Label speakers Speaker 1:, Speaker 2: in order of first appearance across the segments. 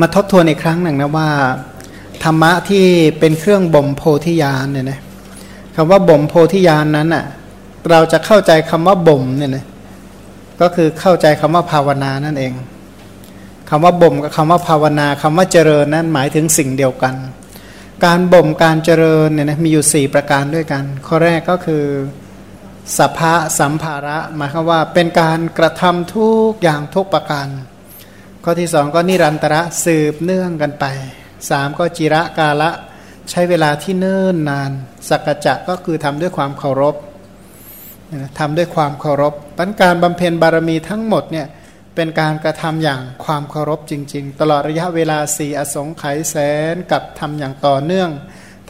Speaker 1: มาทบทวนอีกครั้งหนึ่งนะว่า ธรรมะที่เป็นเครื่องบ่มโพธิญาณเนี่ยนะคำว่าบ่มโพธิญาณนั้นอะเราจะเข้าใจคำว่าบ่มเนี่ยนะก็คือเข้าใจคำว่าภาวนานั่นเองคำว่าบ่มกับคำว่าภาวนาคำว่าเจริญนั้นหมายถึงสิ่งเดียวกัน การบ่มการเจริญเนี่ยนะมีอยู่ 4 ประการด้วยกัน ข้อแรกก็คือสภะสัมภาระหมายความว่าเป็นการกระทำทุกอย่างทุกประการ ข้อที่สองก็นิรันตระสืบเนื่องกันไปสามก็จิระกาละใช้เวลาที่เนิ่นนาน สักจะก็คือทำด้วยความเคารพทำด้วยความเคารพปัญการบำเพ็ญบารมีทั้งหมดเนี่ยเป็นการกระทำอย่างความเคารพจริง ๆ ตลอดระยะเวลาสี่อสงไขยแสนกับทำอย่างต่อเนื่อง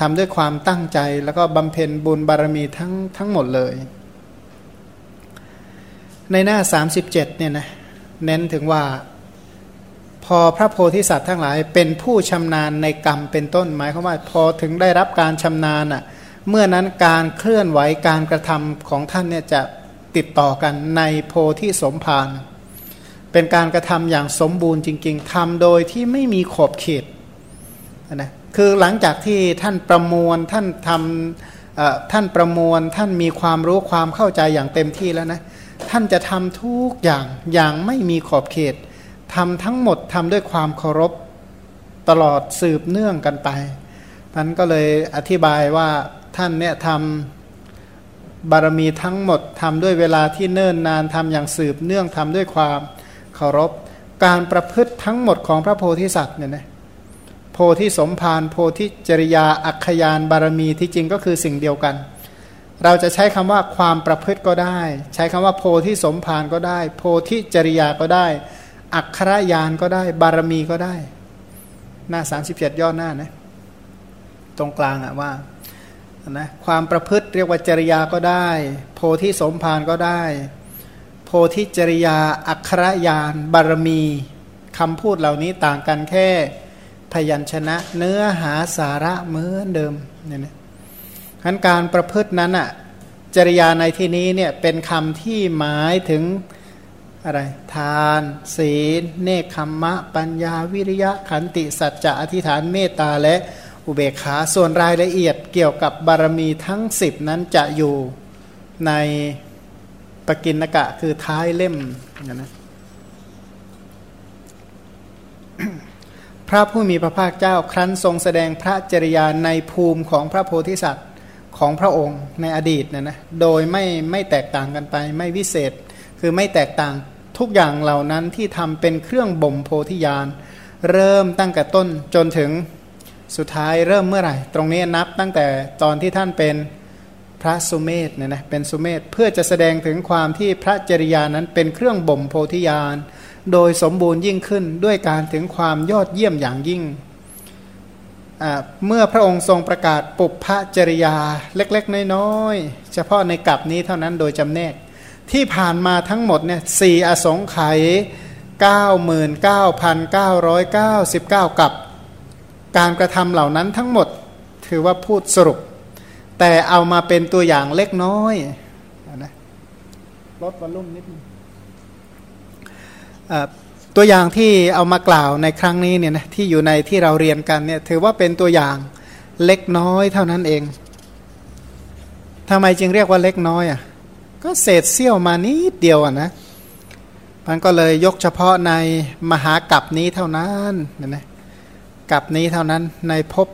Speaker 1: ทำด้วยความตั้งใจแล้วก็บำเพ็ญบุญบารมีทั้งทั้งหมดเลย ในหน้า 37เนี่ยนะเน้นถึงว่า พอพระโพธิสัตว์ทั้งหลาย เป็นผู้ชำนาญในกรรมเป็นต้นหมายความว่าพอถึงได้รับการชำนาญอะเมื่อนั้นการเคลื่อนไหวการกระทำของท่านเนี่ยจะติดต่อกันในโพธิสมภารเป็นการกระทำอย่างสมบูรณ์จริง ๆทำโดยที่ไม่มีขอบเขตนะคือหลังจากที่ท่านประมวลท่านทำท่านประมวลท่านมีความรู้ความเข้าใจอย่างเต็มที่แล้วนะท่านจะทำทุกอย่างอย่างไม่มีขอบเขต ทำทั้งหมดทำด้วยความเคารพตลอดสืบเนื่องกันไปท่านก็เลยอธิบายว่าท่านเนี่ยทำบารมีทั้งหมดทำด้วยเวลาที่เนิ่นนานทำอย่างสืบเนื่องทำด้วยความเคารพ การประพฤติทั้งหมดของพระโพธิสัตว์เนี่ยนะโพธิสมภารโพธิจริยาอัคยานบารมีที่จริงก็คือสิ่งเดียวกัน เราจะใช้คำว่าความประพฤติก็ได้ ใช้คำว่าโพธิสมภารก็ได้ โพธิจริยาก็ได้ อัครยานก็ได้ บารมีก็ได้ หน้า 37 ย่อหน้านะตรงกลางอะว่านะความประพฤติเรียกว่าจริยาก็ได้ โพธิสมภารก็ได้ โพธิจริยา อัครยาน บารมีคำพูดเหล่านี้ต่างกันแค่พยัญชนะเนื้อหาสาระเหมือนเดิมเนี่ยนะขั้นการประพฤตินั้นอะจริยาในที่นี้เนี่ยเป็นคำที่หมายถึง อะไร ทาน ศีล เนคขมมะ ปัญญาวิริยะขันติสัจจะอธิษฐานเมตตาและอุเบกขาส่วนรายละเอียดเกี่ยวกับบารมีทั้งสิบนั้นจะอยู่ในปกินกะคือท้ายเล่มนะพระผู้มีพระภาคเจ้าครั้นทรงแสดงพระจริยาในภูมิของพระโพธิสัตว์ของพระองค์ในอดีตนะนะโดยไม่ไม่แตกต่างกันไปไม่วิเศษ คือไม่แตกต่าง ทุกอย่างเหล่านั้นที่ทำเป็นเครื่องบ่มโพธิญาณ เริ่มตั้งแต่ต้นจนถึงสุดท้ายเริ่มเมื่อไหร่ ตรงนี้นับตั้งแต่ตอนที่ท่านเป็นพระสุเมธเนี่ยนะเป็นสุเมธเพื่อจะแสดงถึงความที่พระจริยานั้นเป็นเครื่องบ่มโพธิญาณ โดยสมบูรณ์ยิ่งขึ้นด้วยการถึงความยอดเยี่ยมอย่างยิ่ง เมื่อพระองค์ทรงประกาศปุพพจริยาเล็กๆ น้อยๆ เฉพาะในกลับนี้เท่านั้นโดยจำแนก ที่ผ่านมาทั้งหมดเนี่ยสี่อสงไขย99,999 กับ การกระทำเหล่านั้นทั้งหมดถือว่าพูดสรุป แต่เอามาเป็นตัวอย่างเล็กน้อยนะลดวอลลุ่มนิดนึงตัวอย่างที่เอามากล่าวในครั้งนี้เนี่ยนะที่อยู่ในที่เราเรียนกันเนี่ยถือว่าเป็นตัวอย่างเล็กน้อยเท่านั้นเองทำไมจึงเรียกว่าเล็กน้อยอะ ก็เศษเสี้ยวมานิดเดียวอะนะมันก็เลยยกเฉพาะในมหากัปนี้เท่านั้นนะกับนี้เท่านั้นในภพ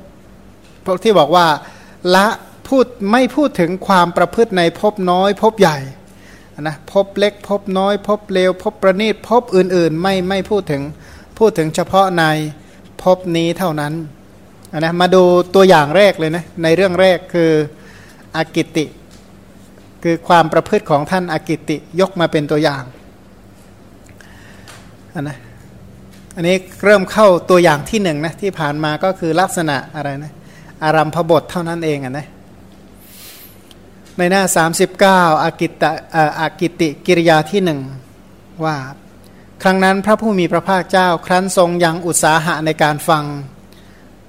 Speaker 1: พวกที่บอกว่าละพูดไม่พูดถึงความประพฤติในภพน้อยภพใหญ่นะภพเล็กภพน้อยภพเลวภพประณีตภพอื่นๆ ไม่ไม่พูดถึงพูดถึงเฉพาะในภพนี้เท่านั้นนะมาดูตัวอย่างแรกเลยนะในเรื่องแรกคืออากิติ คือความประพฤติของท่านอากิติยกมาเป็นตัวอย่างนะอันนี้เริ่มเข้าตัวอย่างที่หนึ่งนะที่ผ่านมาก็คือลักษณะอะไรนะอารัมพบทเท่านั้นเองอะนะในหน้า 39อากิตะอากิติกิริยาที่หนึ่งว่า ครั้งนั้นพระผู้มีพระภาคเจ้าครั้นทรงยังอุตสาหะในการฟัง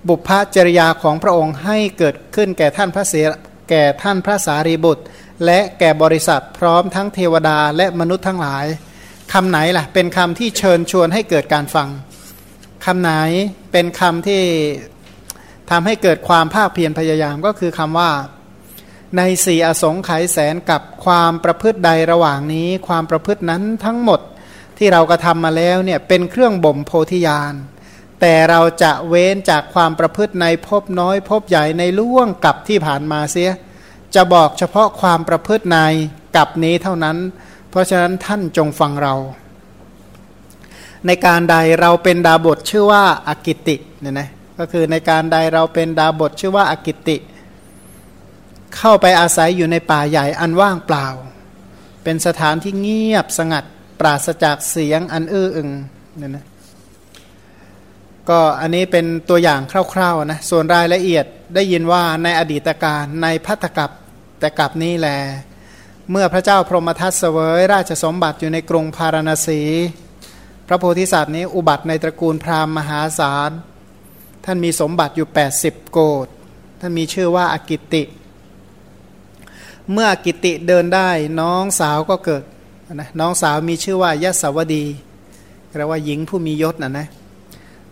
Speaker 1: บุพพจริยาของพระองค์ให้เกิดขึ้นแก่ท่านพระเสแก่ท่านพระสารีบุตร และแก่บริษัทพร้อมทั้งเทวดาและมนุษย์ทั้งหลายคำไหนล่ะ เป็นคำที่เชิญชวนให้เกิดการฟังคำไหนเป็นคำที่ทำให้เกิดความภาคเพียรพยายามก็คือคำว่า ในสี่อสงไขยแสนกับความประพฤติใดระหว่างนี้ ความประพฤตินั้นทั้งหมดที่เรากระทำมาแล้วเนี่ยเป็นเครื่องบ่มโพธิญาณแต่เราจะเว้นจากความประพฤติในภพน้อยภพใหญ่ในล่วงกับที่ผ่านมาเสีย จะบอกเฉพาะความประพฤติในกับนี้เท่านั้น เพราะฉะนั้นท่านจงฟังเรา ในการใดเราเป็นดาบทชื่อว่าอากิติเนี่ยนะก็คือในการใดเราเป็นดาบทชื่อว่าอากิติ เข้าไปอาศัยอยู่ในป่าใหญ่อันว่างเปล่า เป็นสถานที่เงียบสงัดปราศจากเสียงอันอื้ออึงเนี่ยนะ ก็อันนี้เป็นตัวอย่างคร่าวๆนะส่วนรายละเอียดได้ยินว่าในอดีตการในพัทกับแต่กับนี้แล เมื่อพระเจ้าพรหมทัตเสวย ราชสมบัติอยู่ในกรุงพาราณสี พระโพธิสัตว์นี้อุบัติในตระกูลพราหมณ์มหาศาล ท่านมีสมบัติอยู่ 80 โกดท่านมีชื่อว่าอากิติ เมื่ออากิติเดินได้น้องสาวก็เกิดนะน้องสาวมีชื่อว่ายศวดีเรียกว่าหญิงผู้มียศนะนะ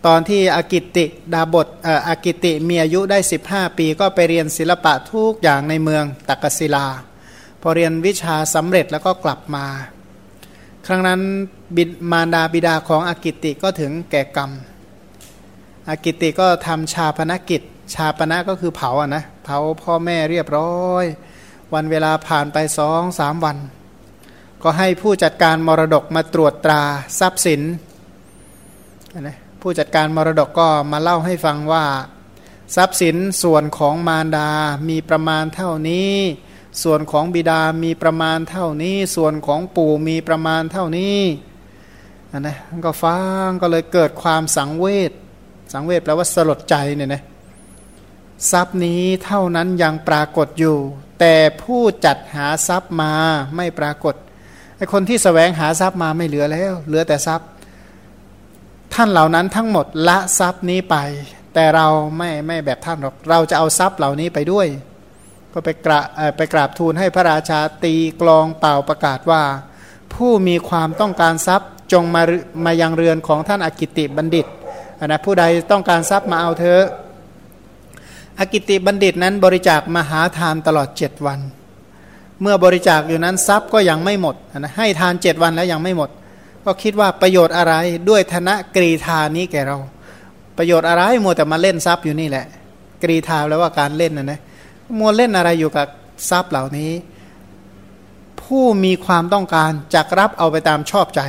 Speaker 1: ตอนที่อากิติดาบทอากิติมีอายุได้ 15 ปีก็ไปเรียนศิลปะทุกอย่างในเมืองตักศิลา พอเรียนวิชาสำเร็จแล้วก็กลับมา ครั้งนั้นบิดมารดาบิดาของอากิติก็ถึงแก่กรรม อากิติก็ทำชาปนกิจ ชาปนะก็คือเผาอะนะเผาพ่อแม่เรียบร้อย วันเวลาผ่านไปสองสามวัน ก็ให้ผู้จัดการมรดกมาตรวจตราทรัพย์สินนะ ผู้จัดการมรดกก็มาเล่าให้ฟังว่า ทรัพย์สินส่วนของมารดา มีประมาณเท่านี้ ส่วนของบิดามีประมาณเท่านี้ ส่วนของปู่มีประมาณเท่านี้นนะก็ฟังก็เลยเกิดความสังเวชสังเวชแปลว่าสลดใจเนี่ยนะทรัพย์นี้เท่านั้นยังปรากฏอยู่ แต่ผู้จัดหาทรัพย์มาไม่ปรากฏไอคนที่สแสวงหาทรัพย์มาไม่เหลือแล้ว เหลือแต่ทรัพย์ ท่านเหล่านั้นทั้งหมดละทรัพย์นี้ไป แต่เราไม่ไม่แบบท่านหรอกเราจะเอาทรัพย์เหล่านี้ไปด้วย ก็ไปกราไปกราบทูลให้พระราชาตีกลองเป่าประกาศว่า ผู้มีความต้องการทรัพย์จงมามายังเรือนของท่านอากิติบัณฑิตนะผู้ใดต้องการทรัพย์มาเอาเถอะอากิติบัณฑิตนั้นบริจาคมหาทานตลอดเจ็ดวัน เมื่อบริจาคอยู่นั้นทรัพย์ก็ยังไม่หมดนะให้ทานเจ็ดวันแล้วยังไม่หมด ก็คิดว่าประโยชน์อะไรด้วยธนกรีธานี้แก่เรา ประโยชน์อะไรมัวแต่มาเล่นทรัพย์อยู่นี่แหละ กรีธาแล้วว่าการเล่นนะนะมัวเล่นอะไรอยู่กับทรัพย์เหล่านี้ ผู้มีความต้องการจักรับเอาไปตามชอบใจ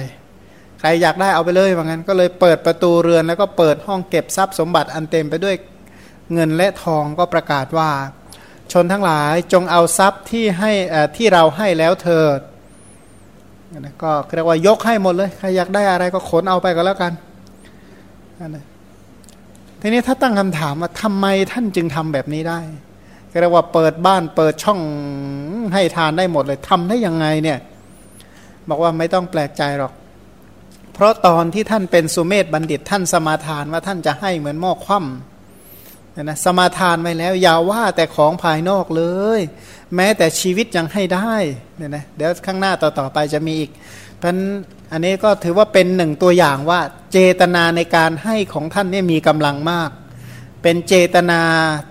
Speaker 1: ใครอยากได้เอาไปเลยว่างั้น ก็เลยเปิดประตูเรือนแล้วก็เปิดห้องเก็บทรัพย์สมบัติอันเต็มไปด้วยเงินและทองก็ประกาศว่า ชนทั้งหลายจงเอาทรัพย์ที่ให้ที่เราให้แล้วเถิด นะก็เรียกว่ายกให้หมดเลยใครอยากได้อะไรก็ขนเอาไปก็แล้วกันนะทีนี้ถ้าตั้งคำถามว่าทำไมท่านจึงทำแบบนี้ได้เรียกว่าเปิดบ้านเปิดช่องให้ทานได้หมดเลยทำได้ยังไงเนี่ย บอกว่าไม่ต้องแปลกใจหรอก เพราะตอนที่ท่านเป็นสุเมธบัณฑิตท่านสมาทานว่าท่านจะให้เหมือนหม้อคว่ำ นะสมาทานไว้แล้ว อย่าว่าแต่ของภายนอกเลย แม้แต่ชีวิตยังให้ได้เนี่ยนะเดี๋ยวข้างหน้าต่อๆไปจะมีอีกเพราะอันนี้ก็ถือว่าเป็นหนึ่งตัวอย่างว่าเจตนาในการให้ของท่านนี่มีกำลังมาก เป็นเจตนา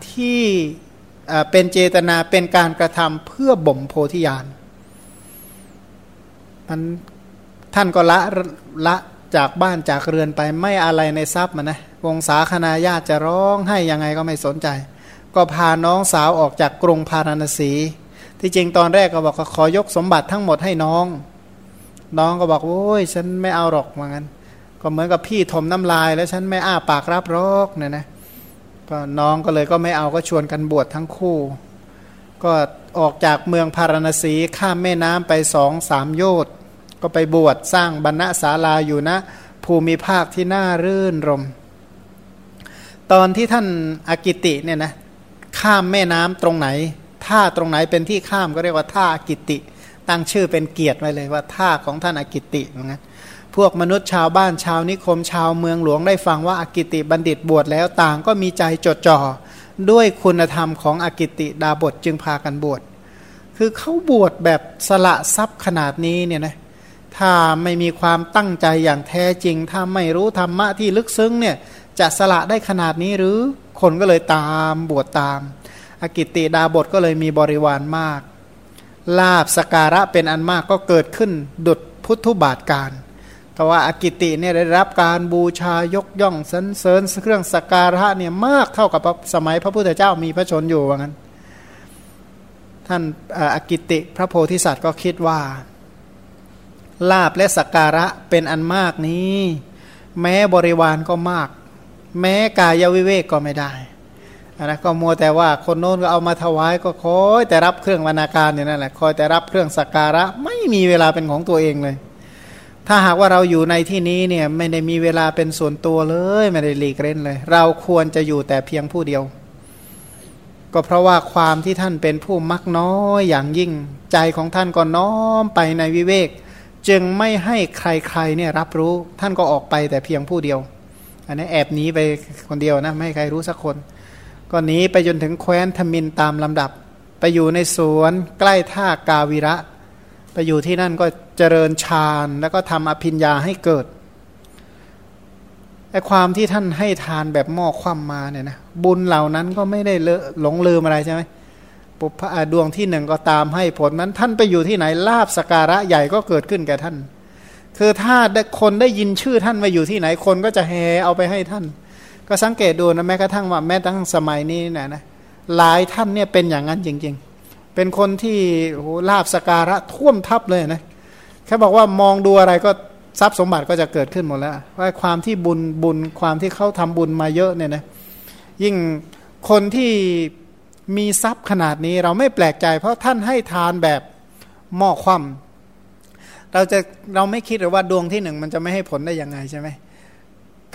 Speaker 1: ที่เป็นเจตนาเป็นการกระทำเพื่อบ่มโพธิญาณมันท่านก็ละละจากบ้านจากเรือนไปไม่อะไรในทรัพย์มันนะ วงศาคณาญาติจะร้องให้ยังไงก็ไม่สนใจ ก็พาน้องสาวออกจากกรุงพาราณสี ที่จริงตอนแรกก็บอกขอยกสมบัติทั้งหมดให้น้อง น้องก็บอกโอ้ยฉันไม่เอาหรอกเหมือนกันก็เหมือนกับพี่ถมน้ำลาย แล้วฉันไม่อ้าปากรับรอกเนี่ยนะก็น้องก็เลยก็ไม่เอาก็ชวนกันบวชทั้งคู่ ก็ออกจากเมืองพาราณสีข้ามแม่น้ำไปสองสามโยชน์ก็ไปบวชสร้างบรรณศาลาอยู่นะภูมิภาคที่น่ารื่นรม ตอนที่ท่านอากิติเนี่ยนะข้ามแม่น้ำตรงไหนท่าตรงไหนเป็นที่ข้ามก็เรียกว่าท่าอากิติ ตั้งชื่อเป็นเกียรติไว้เลยว่าท่าของท่านอากิติเหมือนกันพวกมนุษย์ชาวบ้านชาวนิคมชาวเมืองหลวงได้ฟังว่าอากิติบัณฑิตบวชแล้วต่างก็มีใจจดจ่อด้วยคุณธรรมของอากิติดาบทจึงพากันบวชคือเขาบวชแบบสละทรัพย์ขนาดนี้เนี่ยนะถ้าไม่มีความตั้งใจอย่างแท้จริง ถ้าไม่รู้ธรรมะที่ลึกซึ้งเนี่ย จะสละได้ขนาดนี้หรือคนก็เลยตามบวชตามอากิติดาบทก็เลยมีบริวารมาก ลาบสการะเป็นอันมากก็เกิดขึ้นดุดพุทธุบาทการแต่ว่าอากิติเนี่ยได้รับการบูชายกย่องสรรเสริญเครื่องสการะเนี่ยมากเท่ากับสมัยพระพุทธเจ้ามีพระชนอยู่ว่างั้น ท่านอากิติพระโพธิสัตว์ก็คิดว่า ลาบและสการะเป็นอันมากนี้ แม้บริวารก็มาก แม้กายวิเวกก็ไม่ได้นะก็มัวแต่ว่าคนโน้นก็เอามาถวายก็คอยแต่รับเครื่องวรรณาการอย่นั้นแหละคอยแต่รับเครื่องสักการะไม่มีเวลาเป็นของตัวเองเลย ถ้าหากว่าเราอยู่ในที่นี้เนี่ยไม่ได้มีเวลาเป็นส่วนตัวเลยไม่ได้หลีกเล่นเลย เราควรจะอยู่แต่เพียงผู้เดียว ก็เพราะว่าความที่ท่านเป็นผู้มักน้อยอย่างยิ่งใจของท่านก็น้อมไปในวิเวก จึงไม่ให้ใครๆเนี่ยรับรู้ท่านก็ออกไปแต่เพียงผู้เดียว อันนี้แอบหนีไปคนเดียวนะไม่ให้ใครรู้สักคน ก็หนีไปจนถึงแคว้นธมินตามลำดับ ไปอยู่ในสวนใกล้ท่ากาวิระ ไปอยู่ที่นั่นก็เจริญฌานแล้วก็ทำอภิญญาให้เกิดไอความที่ท่านให้ทานแบบหม้อคว่ำมาเนี่ยนะบุญเหล่านั้นก็ไม่ได้เลหลงลืมอะไรใช่ไหมปุพะดวงที่หนึ่งก็ตามให้ผลนั้นท่านไปอยู่ที่ไหนลาบสการะใหญ่ก็เกิดขึ้นแก่ท่าน คือถ้าคนได้ยินชื่อท่านมาอยู่ที่ไหนคนก็จะแห่เอาไปให้ท่าน ก็สังเกตดูนะแม้กระทั่งว่าแม้ตั้งสมัยนี้นะนะหลายท่านเนี่ยเป็นอย่างนั้นจริง ๆ เป็นคนที่โหลาบสการะท่วมทับเลยนะแค่บอกว่ามองดูอะไรก็ทรัพย์สมบัติก็จะเกิดขึ้นหมดแล้วว่าความที่บุญบุญความที่เขาทำบุญมาเยอะเนี่ยนะยิ่งคนที่มีทรัพย์ขนาดนี้เราไม่แปลกใจ เพราะท่านให้ทานแบบหม้อคว่ำ เราจะเราไม่คิดหรือว่าดวงที่หนึ่งมันจะไม่ให้ผลได้ยังไงใช่ไหม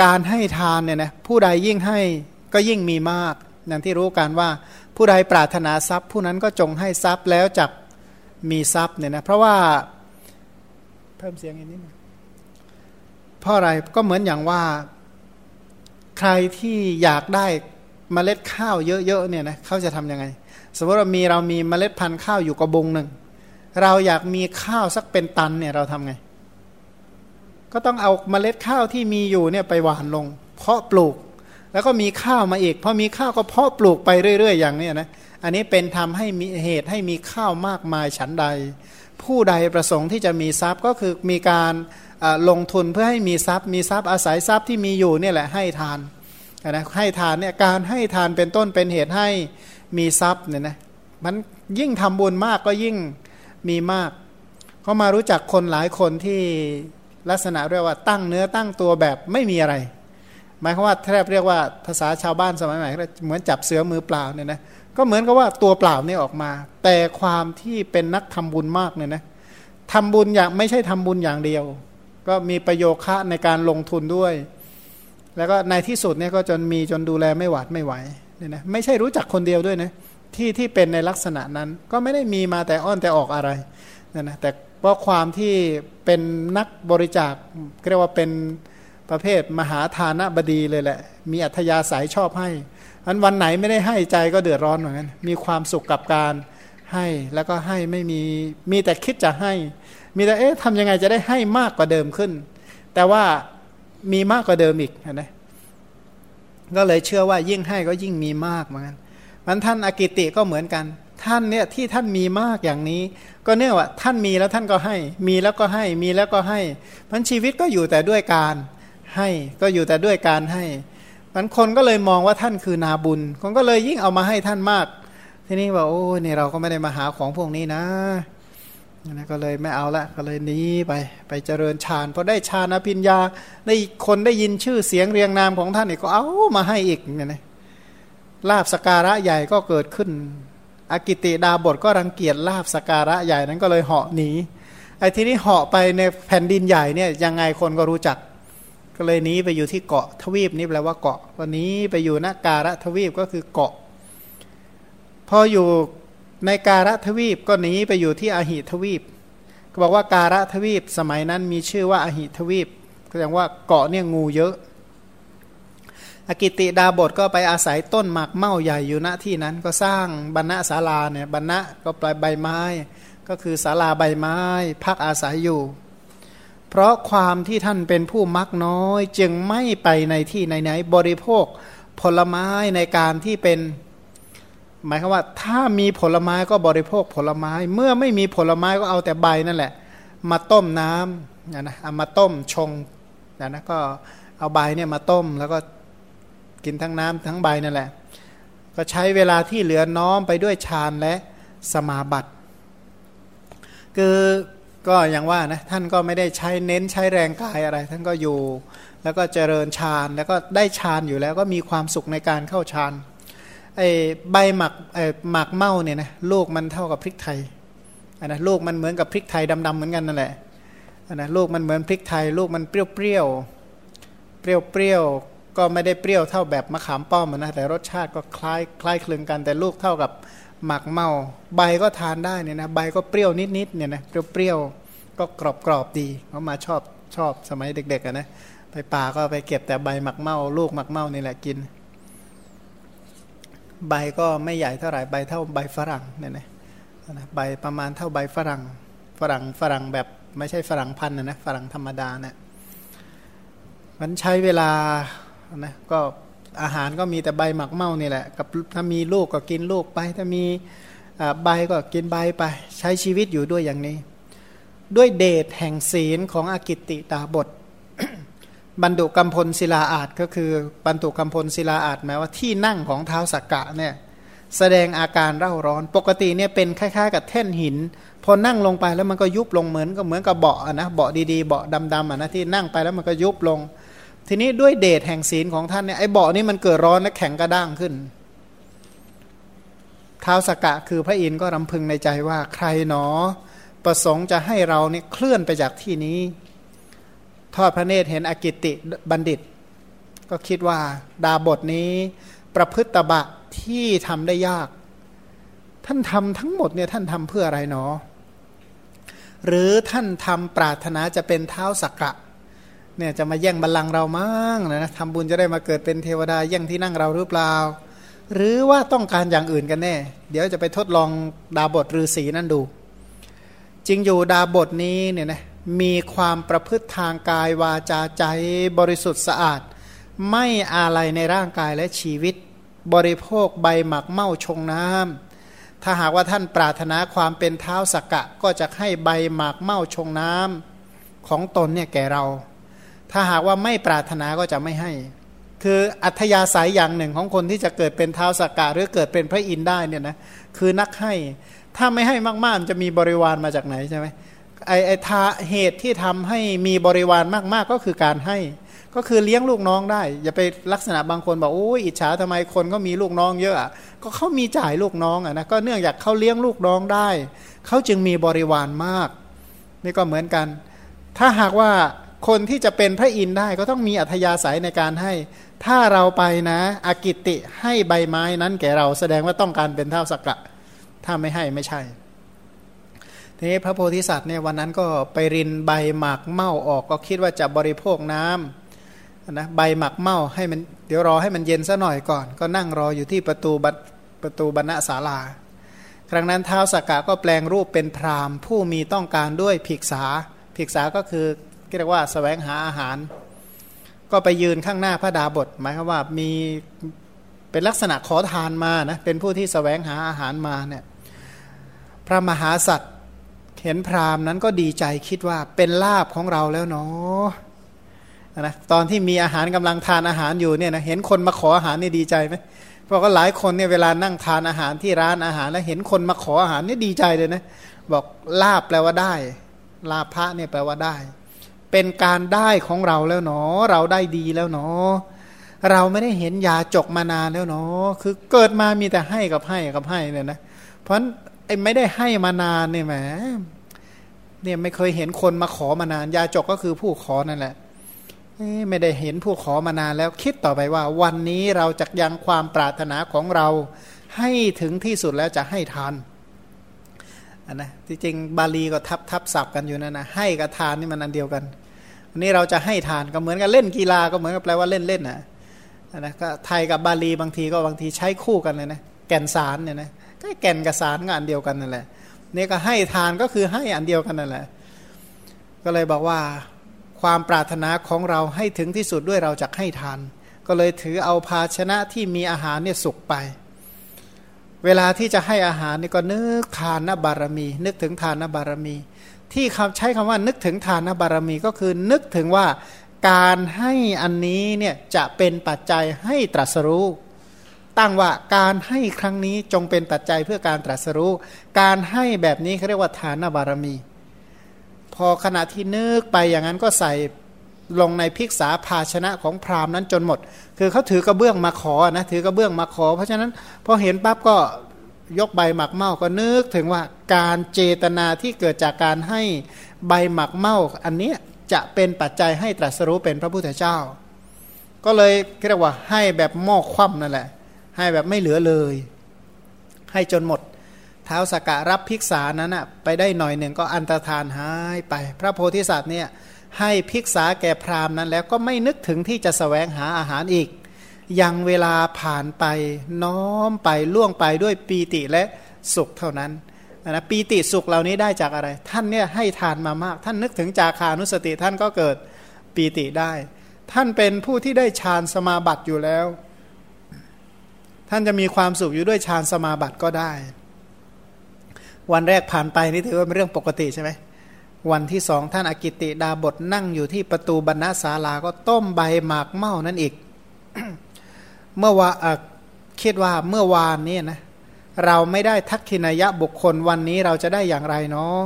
Speaker 1: การให้ทานเนี่ยนะผู้ใดยิ่งให้ก็ยิ่งมีมาก อย่างที่รู้กันว่า ผู้ใดปรารถนาทรัพย์ ผู้นั้นก็จงให้ทรัพย์แล้วจักมีทรัพย์เนี่ยนะเพราะว่าเพิ่มเสียงอีกนิดนึงเพราะอะไรก็เหมือนอย่างว่าใครที่อยากได้เมล็ดข้าวเยอะๆเนี่ยนะเขาจะทํำยังไง สมมติว่ามีเรามีเมล็ดพันธุ์ข้าวอยู่กระบงหนึ่ง เราอยากมีข้าวสักเป็นตันเนี่ยเราทำไง ก็ต้องเอาเมล็ดข้าวที่มีอยู่เนี่ยไปหว่านลง เพาะปลูก แล้วก็มีข้าวมาอีกพอมีข้าวก็เพาะปลูกไปเรื่อย ๆ อย่างนี้นะอันนี้เป็นทำให้มีเหตุให้มีข้าวมากมายฉันใด ผู้ใดประสงค์ที่จะมีทรัพย์ก็คือมีการลงทุนเพื่อให้มีทรัพย์ มีทรัพย์อาศัยทรัพย์ที่มีอยู่เนี่ยแหละให้ทานนะให้ทานเนี่ยการให้ทานเป็นต้นเป็นเหตุให้มีทรัพย์เนี่ยนะมันยิ่งทำบุญมากก็ยิ่ง มีมากเขามารู้จักคนหลายคนที่ลักษณะเรียกว่าตั้งเนื้อตั้งตัวแบบไม่มีอะไร หมายความว่าแทบเรียกว่าภาษาชาวบ้านสมัยใหม่เหมือนจับเสือมือเปล่าเนี่ยนะก็เหมือนกับว่าตัวเปล่านี่ออกมา แต่ความที่เป็นนักทำบุญมากเนี่ยนะทำบุญอย่างไม่ใช่ทำบุญอย่างเดียว ก็มีประโยคะในการลงทุนด้วย แล้วก็ในที่สุดเนี่ยก็จนมีจนดูแลไม่หวาดไม่ไหวเนี่ยนะไม่ใช่รู้จักคนเดียวด้วยนะ ที่ที่เป็นในลักษณะนั้น ก็ไม่ได้มีมาแต่อ้อนแต่ออกอะไรนี่ยนะแต่เพราะความที่เป็นนักบริจาคเรียกว่าเป็นประเภทมหาทานบดีเลยแหละ มีอัธยาศัยชอบให้อันวันไหนไม่ได้ให้ใจก็เดือดร้อนเหมือนกันมีความสุขกับการให้แล้วก็ให้ไม่มีมีแต่คิดจะให้ มีแต่เอ๊ะทำยังไงจะได้ให้มากกว่าเดิมขึ้น แต่ว่ามีมากกว่าเดิมอีกนะก็เลยเชื่อว่ายิ่งให้ก็ยิ่งมีมากเหมือนกัน มันท่านอากิติก็เหมือนกัน ท่านเนี่ยที่ท่านมีมากอย่างนี้ ก็เนื่องว่าท่านมีแล้วท่านก็ให้ มีแล้วก็ให้มีแล้วก็ให้มันชีวิตก็อยู่แต่ด้วยการให้ก็อยู่แต่ด้วยการให้มันคนก็เลยมองว่าท่านคือนาบุญ คนก็เลยยิ่งเอามาให้ท่านมาก ทีนี้ว่าโอ้เนี่ยเราก็ไม่ได้มาหาของพวกนี้นะนะก็เลยไม่เอาละก็เลยหนีไปไปเจริญฌานพอได้ฌานอภิญญาได้คนได้ยินชื่อเสียงเรียงนามของท่านอีกก็เอามาให้อีกเนี่ยนะ ลาบสการะใหญ่ก็เกิดขึ้นอากิติดาบทก็รังเกียจลาบสการะใหญ่นั้นก็เลยเหาะหนีไอ้ทีนี้เหาะไปในแผ่นดินใหญ่เนี่ยยังไงคนก็รู้จัก ก็เลยหนีไปอยู่ที่เกาะทวีปนี่แปลว่าเกาะวันนี้ไปอยู่นการะทวีปก็คือเกาะ พออยู่ในการะทวีปก็หนีไปอยู่ที่อหิทวีป ก็บอกว่าการะทวีปสมัยนั้นมีชื่อว่าอหิทวีปแสดงว่าเกาะเนี่ยงูเยอะ อกิติดาบทก็ไปอาศัยต้นหมากเม่าใหญ่อยู่ณที่นั้นก็สร้างบรรณศาลาเนี่ยบรรณะก็ปลายใบไม้ ก็คือศาลาใบไม้ พักอาศัยอยู่ เพราะความที่ท่านเป็นผู้มักน้อย จึงไม่ไปในที่ไหนๆบริโภคผลไม้ในการที่เป็น หมายความว่า ถ้ามีผลไม้ก็บริโภคผลไม้ เมื่อไม่มีผลไม้ก็เอาแต่ใบนั่นแหละ มาต้มน้ำนะนะเอามาต้มชงนะนะก็เอาใบเนี่ยมาต้มแล้วก็ กินทั้งน้ำทั้งใบนั่นแหละ ก็ใช้เวลาที่เหลือน้อมไปด้วยฌานและสมาบัติคือก็อย่างว่านะท่านก็ไม่ได้ใช้เน้นใช้แรงกายอะไร ท่านก็อยู่ แล้วก็เจริญฌานแล้วก็ได้ฌานอยู่แล้วก็มีความสุขในการเข้าฌานไอ้ใบหมักไอ้หมักเมาเนี่ยนะลูกมันเท่ากับพริกไทยอันนะลูกมันเหมือนกับพริกไทยดำๆเหมือนกันนั่นแหละอันนะลูกมันเหมือนพริกไทย ลูกมันเปรี้ยวเปรี้ยวเปรี้ยวเปรี้ยว ก็ไม่ได้เปรี้ยวเท่าแบบมะขามป้อมนะแต่รสชาติก็คล้ายคล้ายคลึงกันแต่ลูกเท่ากับหมักเมาใบก็ทานได้เนี่ยนะใบก็เปรี้ยวนิดๆเนี่ยนะเปรี้ยวเปรี้ยวก็กรอบกรอบดีเขามาชอบชอบสมัยเด็กๆนะไปป่าก็ไปเก็บแต่ใบหมักเมาลูกหมักเมานี่แหละกิน ใบก็ไม่ใหญ่เท่าไหร่ใบเท่าใบฝรั่งเนี่ยนะใบประมาณเท่าใบฝรั่ง ฝรั่งฝรั่งแบบไม่ใช่ฝรั่งพันธุ์นะนะฝรั่งธรรมดาเนะี่ยมันใช้เวลา นะก็อาหารก็มีแต่ใบหมักเมานี่แหละกับถ้ามีลูกก็กินลูกไป ถ้ามีใบก็กินใบไป ใช้ชีวิตอยู่ด้วยอย่างนี้ ด้วยเดชแห่งศีลของอากิตติตาบทบรรดุกำพลศิลาอาจก็คือบรรดุกำพลศิลาอาจหมายว่าที่นั่งของเท้าสักกะเนี่ยแสดงอาการเร่าร้อน ปกติเนี่ยเป็นคล้ายๆ กับแท่นหิน พอนั่งลงไปแล้วมันก็ยุบลงเหมือนก็เหมือนกับเบาะนะเบาะดีๆเบาะดำๆอะนะที่นั่งไปแล้วมันก็ยุบลง ทีนี้ด้วยเดชแห่งศีลของท่านเนี่ยไอ้เบาะนี้มันเกิดร้อนและแข็งกระด้างขึ้นท้าวสกกะคือพระอินทร์ก็รำพึงในใจว่าใครหนอ ประสงค์จะให้เราเนี่ยเคลื่อนไปจากที่นี้ ทอดพระเนตรเห็นอกิติบัณฑิต ก็คิดว่าดาบทนี้ประพฤติบะที่ทำได้ยาก ท่านทำทั้งหมดเนี่ยท่านทำเพื่ออะไรหนอ หรือท่านทำปรารถนาจะเป็นเท้าสักกะ เนี่ยจะมาแย่งบัลลังก์เรามั่งนะทำบุญจะได้มาเกิดเป็นเทวดาแย่งที่นั่งเราหรือเปล่า หรือว่าต้องการอย่างอื่นกันแน่ เดี๋ยวจะไปทดลองดาบทฤาษีนั่นดู จริงอยู่ดาบทนี้เนี่ยนะมีความประพฤติทางกายวาจาใจบริสุทธิ์สะอาด ไม่อะไรในร่างกายและชีวิต บริโภคใบหมักเมาชงน้ำถ้าหากว่าท่านปรารถนาความเป็นเท้าสักกะ ก็จะให้ใบหมากเมาชงน้ำของตนเนี่ยแก่เรา ถ้าหากว่าไม่ปรารถนาก็จะไม่ให้ คืออัธยาศัยอย่างหนึ่งของคนที่จะเกิดเป็นเท้าสกกะหรือเกิดเป็นพระอินทร์ได้เนี่ยนะคือนักให้ ถ้าไม่ให้มากๆจะมีบริวารมาจากไหนใช่ไหมไอไอทาเหตุที่ทำให้มีบริวารมากๆก็คือการให้ ก็คือเลี้ยงลูกน้องได้ อย่าไปลักษณะบางคนบอกโอ้ยอิจฉาทำไมคนก็มีลูกน้องเยอะก็เขามีจ่ายลูกน้องอะนะก็เนื่องจากเขาเลี้ยงลูกน้องได้เขาจึงมีบริวารมาก นี่ก็เหมือนกัน ถ้าหากว่า คนที่จะเป็นพระอินทร์ได้ก็ต้องมีอัธยาศัยในการให้ ถ้าเราไปนะอากิติให้ใบไม้นั้นแก่เราแสดงว่าต้องการเป็นเท่าสักกะถ้าไม่ให้ไม่ใช่ทีนี้พระโพธิสัตว์เนี่ยวันนั้นก็ไปรินใบหมากเม่าออกก็คิดว่าจะบริโภคน้ำนะใบหมากเม่าให้มันเดี๋ยวรอให้มันเย็นซะหน่อยก่อน ก็นั่งรออยู่ที่ประตูประตูบรรณศาลา ครั้งนั้นเท้าสักกะก็แปลงรูปเป็นพราหมณ์ ผู้มีต้องการด้วยภิกษาภิกษาก็คือ เรียกว่าสแสวงหาอาหาร ก็ไปยืนข้างหน้าพระดาบทหมายความว่ามีเป็นลักษณะขอทานมานะเป็นผู้ที่สแสวงหาอาหารมาเนี่ยพระมหาสัตว์เห็นพราหมณ์นั้นก็ดีใจคิดว่าเป็นลาบของเราแล้วเนาะนะตอนที่มีอาหารกำลังทานอาหารอยู่เนี่ยนะเห็นคนมาขออาหารนี่ดีใจไหมเพราะก็หลายคนเนี่ยเวลานั่งทานอาหารที่ร้านอาหารแล้วเห็นคนมาขออาหารนี่ดีใจเลยนะบอกลาบแปลว่าได้ ลาภะเนี่ยแปลว่าได้ เป็นการได้ของเราแล้วเนาะเราได้ดีแล้วเนาะเราไม่ได้เห็นยาจกมานานแล้วเนาะคือเกิดมามีแต่ให้กับให้กับให้เนี่ยนะเพราะไอ้ไม่ได้ให้มานานเนี่ยแหมเนี่ยไม่เคยเห็นคนมาขอมานาน ยาจกก็คือผู้ขอนั่นแหละไม่ได้เห็นผู้ขอมานานแล้วคิดต่อไปว่า วันนี้เราจะยังความปรารถนาของเรา ให้ถึงที่สุดแล้วจะให้ทาน นนะที่จริงบาลีก็ทับทับศัพท์กันอยู่นั่นนะให้กับทานนี่มันอันเดียวกันวันนี้เราจะให้ทานก็เหมือนกับเล่นกีฬาก็เหมือนกับแปลว่าเล่นเล่นนะนะก็ไทยกับบาลีบางทีก็บางทีใช้คู่กันเลยนะแก่นสารเนี่ยนะก็แก่นกับสารก็อันเดียวกันนั่นแหละนี่ก็ให้ทานก็คือให้อันเดียวกันนั่นแหละ ก็เลยบอกว่าความปรารถนาของเราให้ถึงที่สุดด้วยเราจะให้ทาน ก็เลยถือเอาภาชนะที่มีอาหารเนี่ยสุกไป เวลาที่จะให้อาหารนี่ก็นึกทานนบารมี นึกถึงทานนบารมี ที่คำใช้คำว่านึกถึงทานนบารมีก็คือนึกถึงว่าการให้อันนี้เนี่ยจะเป็นปัจจัยให้ตรัสรู้ ตั้งว่าการให้ครั้งนี้จงเป็นปัจจัยเพื่อการตรัสรู้ การให้แบบนี้เขาเรียกว่าทานบารมี พอขณะที่นึกไปอย่างนั้นก็ใส่ ลงในพิกษาภาชนะของพราหมณ์นั้นจนหมด คือเขาถือกระเบื้องมาขอนะถือกระเบื้องมาขอ เพราะฉะนั้นพอเห็นปั๊บก็ยกใบหมักเมาก็นึกถึงว่าการเจตนาที่เกิดจากการให้ใบหมักเมาอันนี้จะเป็นปัจจัยให้ตรัสรู้เป็นพระพุทธเจ้า ก็เลยเรียกว่าให้แบบหม้อคว่ำนั่นแหละ ให้แบบไม่เหลือเลย ให้จนหมดเท้าสกกะรับภิกษานั้นอะไปได้หน่อยหนึ่งก็อันตรธานหายไป พระโพธิสัตว์เนี่ย ให้ภิกษาแก่พราหมณ์นั้นแล้วก็ไม่นึกถึงที่จะสแสวงหาอาหารอีก ยังเวลาผ่านไปน้อมไปล่วงไปด้วยปีติและสุขเท่านั้นนะปีติสุขเหล่านี้ได้จากอะไร ท่านเนี่ยให้ทานมามาก ท่านนึกถึงจาคานุสติท่านก็เกิดปีติได้ ท่านเป็นผู้ที่ได้ฌานสมาบัติอยู่แล้ว ท่านจะมีความสุขอยู่ด้วยฌานสมาบัติก็ได้ วันแรกผ่านไปนี่ถือว่าเป็นเรื่องปกติใช่ไหม วันที่สองท่านอากิติดาบทนั่งอยู่ที่ประตูบรรณาศาลาก็ต้มใบหมากเมานั่นอีก เมื่อว่าคิดว่าเมื่อวานนี้นะเราไม่ได้ทักขินายะบุคคลวันนี้เราจะได้อย่างไรเนาะ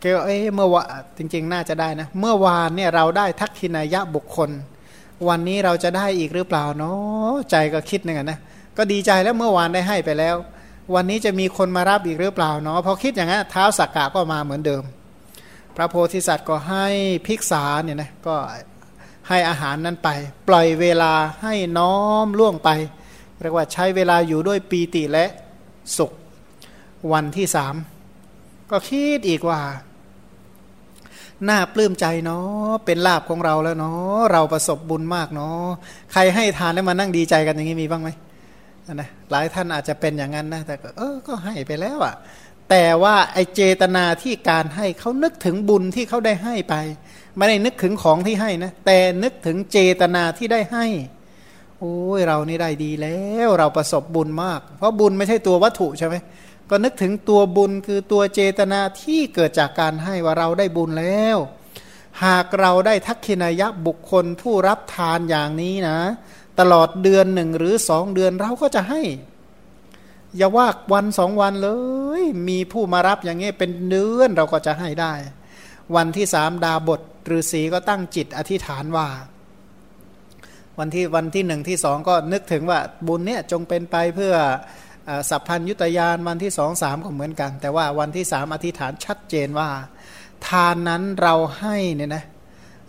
Speaker 1: เกเอ้เมื่อวาจริง ๆ น่าจะได้นะ เมื่อวานเนี่ยเราได้ทักขินายะบุคคล วันนี้เราจะได้อีกหรือเปล่าเนาะใจก็คิดนึงนะก็ดีใจแล้วเมื่อวานได้ให้ไปแล้ว วันนี้จะมีคนมารับอีกหรือเปล่าเนาะพอคิดอย่างนั้นเท้าสักกะก็มาเหมือนเดิม พระโพธิสัตว์ก็ให้ภิกษาเนี่ยนะก็ให้อาหารนั้นไป ปล่อยเวลาให้น้อมล่วงไปเรียกว่าใช้เวลาอยู่ด้วยปีติและสุขวันที่สามก็คิดอีกว่าน่าปลื้มใจเนาะเป็นลาบของเราแล้วเนาะเราประสบบุญมากเนาะใครให้ทานแล้วมานั่งดีใจกันอย่างนี้มีบ้างไหม นะหลายท่านอาจจะเป็นอย่างนั้นนะแต่เออก็ให้ไปแล้วอะ่ะ แต่ว่าไอเจตนาที่การให้เขานึกถึงบุญที่เขาได้ให้ไป ไม่ได้นึกถึงของที่ให้นะแต่นึกถึงเจตนาที่ได้ให้โอ้ยเรานี่ได้ดีแล้วเราประสบบุญมาก เพราะบุญไม่ใช่ตัววัตถุใช่ไหมก็นึกถึงตัวบุญคือตัวเจตนาที่เกิดจากการให้ว่าเราได้บุญแล้ว หากเราได้ทักขินายะบุคคลผู้รับทานอย่างนี้นะ ตลอดเดือนหนึ่งหรือสองเดือนเราก็จะให้ อย่าว่าวันสองวันเลย มีผู้มารับอย่างนี้เป็นเดือนเราก็จะให้ได้ วันที่สามดาบทฤาษีก็ตั้งจิตอธิษฐานว่า วันที่วันที่หนึ่งที่สองก็นึกถึงว่าบุญเนี่ยจงเป็นไปเพื่อสัพพัญยุตยานวันที่สองสามก็เหมือนกัน แต่ว่าวันที่สามอธิษฐานชัดเจนว่า ทานนั้นเราให้เนี่ยนะ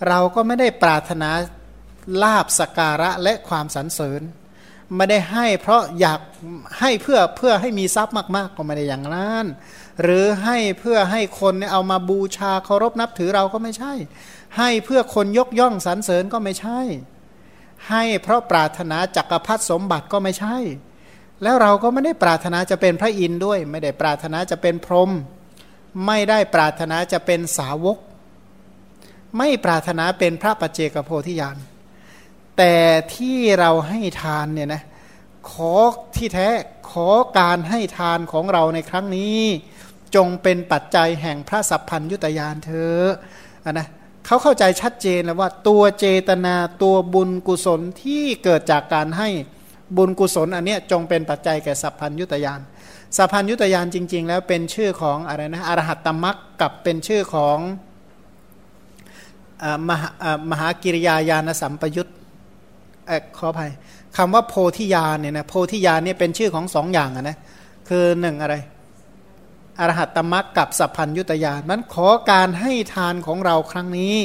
Speaker 1: เราก็ไม่ได้ปรารถนา ลาบสการะและความสรรเสริญ ไม่ได้ให้เพราะอยากให้เพื่อเพื่อให้มีทรัพย์มาก ๆ ก็ไม่ได้อย่างนั้นหรือให้เพื่อให้คนเอามาบูชาเคารพนับถือเราก็ไม่ใช่ ให้เพื่อคนยกย่องสรรเสริญก็ไม่ใช่ ให้เพราะปรารถนาจักรพรรดิสมบัติก็ไม่ใช่ แล้วเราก็ไม่ได้ปรารถนาจะเป็นพระอินทร์ด้วย ไม่ได้ปรารถนาจะเป็นพรหมไม่ได้ปรารถนาจะเป็นสาวก ไม่ปรารถนาเป็นพระปัจเจกโพธิญาณ แต่ที่เราให้ทานเนี่ยนะขอที่แท้ขอการให้ทานของเราในครั้งนี้ จงเป็นปัจจัยแห่งพระสัพพัญยุตยานเธอนะเขาเข้าใจชัดเจนแล้วว่าตัวเจตนาตัวบุญกุศลที่เกิดจากการให้บุญกุศลอันเนี้ยจงเป็นปัจจัยแก่สัพพัญยุตยานสัพพัญยุตยานจริง ๆ แล้วเป็นชื่อของอะไรนะอรหัตตมักกับเป็นชื่อของมหามหากิริยาญาณสัมปยุต ขออภัยคำว่าโพธิญาณเนี่ยนะโพธิญาณเนี่ยเป็นชื่อของสองอย่างนะคือหนึ่งอะไรอรหัตตมรักกับสัพพัญยุตยานนั้นขอการให้ทานของเราครั้งนี้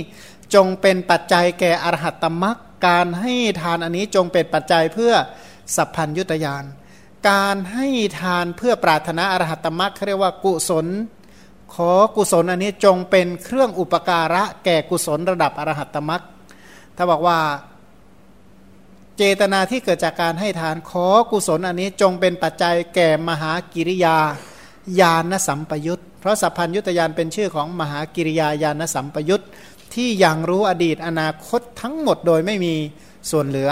Speaker 1: จงเป็นปัจจัยแก่อรหัตตมรักการให้ทานอันนี้จงเป็นปัจจัยเพื่อสัพพัญยุตยานการให้ทานเพื่อปรารถนาอรหัตตมรักเขาเรียกว่ากุศล ขอกุศลอันนี้จงเป็นเครื่องอุปการะแก่กุศลระดับอรหัตตมรักถ้าบอกว่า เจตนาที่เกิดจากการให้ทานขอกุศลอันนี้จงเป็นปัจจัยแก่มหากิริยาญาณสัมปยุตเพราะสัพพัญยุตยานเป็นชื่อของมหากิริยาญาณสัมปยุตที่ยังรู้อดีตอนาคตทั้งหมดโดยไม่มีส่วนเหลือ